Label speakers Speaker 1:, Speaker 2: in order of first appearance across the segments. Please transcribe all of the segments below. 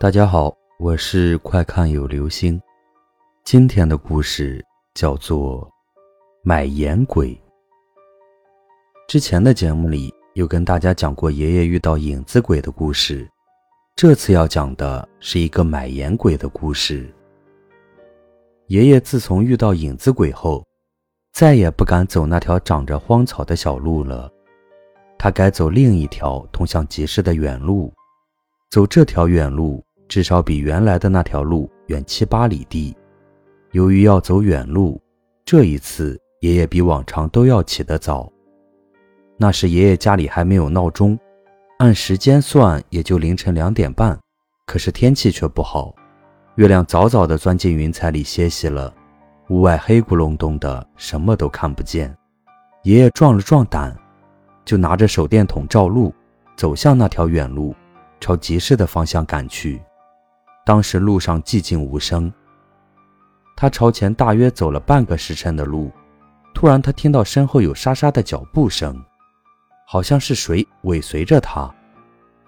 Speaker 1: 大家好，我是快看有流星。今天的故事叫做《买盐鬼》。之前的节目里有跟大家讲过爷爷遇到影子鬼的故事，这次要讲的是一个买盐鬼的故事。爷爷自从遇到影子鬼后，再也不敢走那条长着荒草的小路了，他改走另一条通向集市的远路。走这条远路。至少比原来的那条路远七八里地。由于要走远路，这一次爷爷比往常都要起得早。那时爷爷家里还没有闹钟，按时间算也就凌晨两点半。可是天气却不好，月亮早早地钻进云彩里歇息了，屋外黑咕隆咚的，什么都看不见。爷爷壮了壮胆，就拿着手电筒照路，走向那条远路，朝集市的方向赶去。当时路上寂静无声。他朝前大约走了半个时辰的路，突然他听到身后有沙沙的脚步声，好像是谁尾随着他。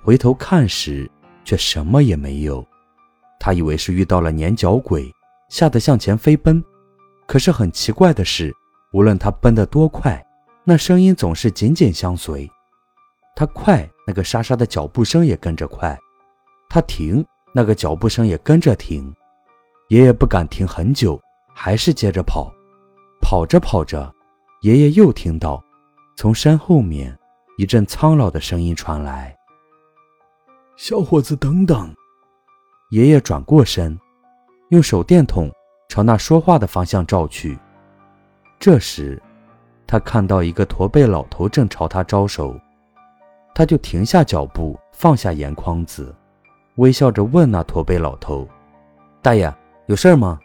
Speaker 1: 回头看时，却什么也没有。他以为是遇到了粘脚鬼，吓得向前飞奔。可是很奇怪的是，无论他奔得多快，那声音总是紧紧相随。他快，那个沙沙的脚步声也跟着快；他停。那个脚步声也跟着停，爷爷不敢停很久，还是接着跑。跑着跑着，爷爷又听到从山后面一阵苍老的声音传来：“
Speaker 2: 小伙子，等等！”
Speaker 1: 爷爷转过身，用手电筒朝那说话的方向照去。这时，他看到一个驼背老头正朝他招手，他就停下脚步，放下盐筐子。微笑着问那驼背老头：“大爷，有事吗？”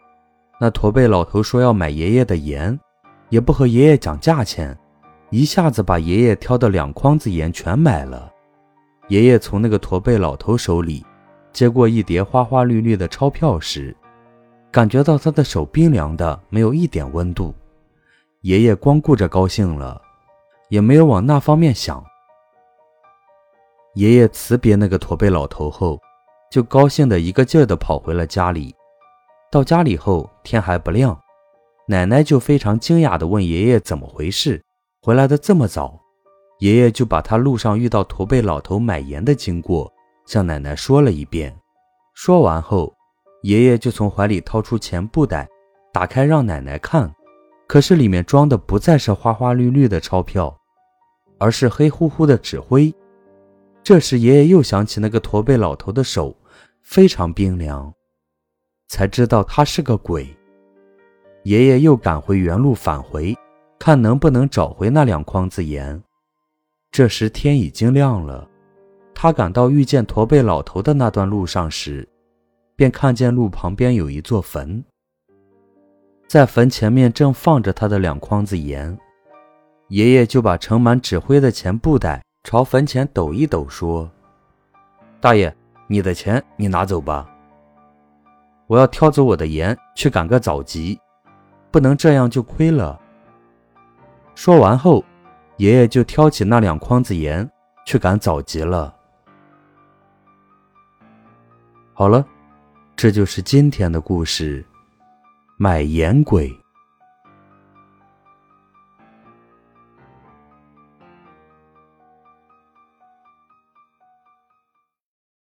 Speaker 1: 那驼背老头说：“要买爷爷的盐，也不和爷爷讲价钱，一下子把爷爷挑的两筐子盐全买了。”爷爷从那个驼背老头手里接过一叠花花绿绿的钞票时，感觉到他的手冰凉的，没有一点温度。爷爷光顾着高兴了，也没有往那方面想。爷爷辞别那个驼背老头后。就高兴的一个劲儿的跑回了家里。到家里后，天还不亮，奶奶就非常惊讶的问爷爷怎么回事，回来的这么早。爷爷就把他路上遇到驼背老头买盐的经过向奶奶说了一遍。说完后，爷爷就从怀里掏出钱布袋，打开让奶奶看。可是里面装的不再是花花绿绿的钞票，而是黑乎乎的纸灰。这时，爷爷又想起那个驼背老头的手非常冰凉，才知道他是个鬼。爷爷又赶回原路返回，看能不能找回那两筐子盐。这时天已经亮了，他赶到遇见驼背老头的那段路上时，便看见路旁边有一座坟，在坟前面正放着他的两筐子盐。爷爷就把盛满纸灰的钱布袋。朝坟前抖一抖，说：“大爷，你的钱你拿走吧。我要挑走我的盐去赶个早集，不能这样就亏了。”说完后，爷爷就挑起那两筐子盐去赶早集了。好了，这就是今天的故事——买盐鬼。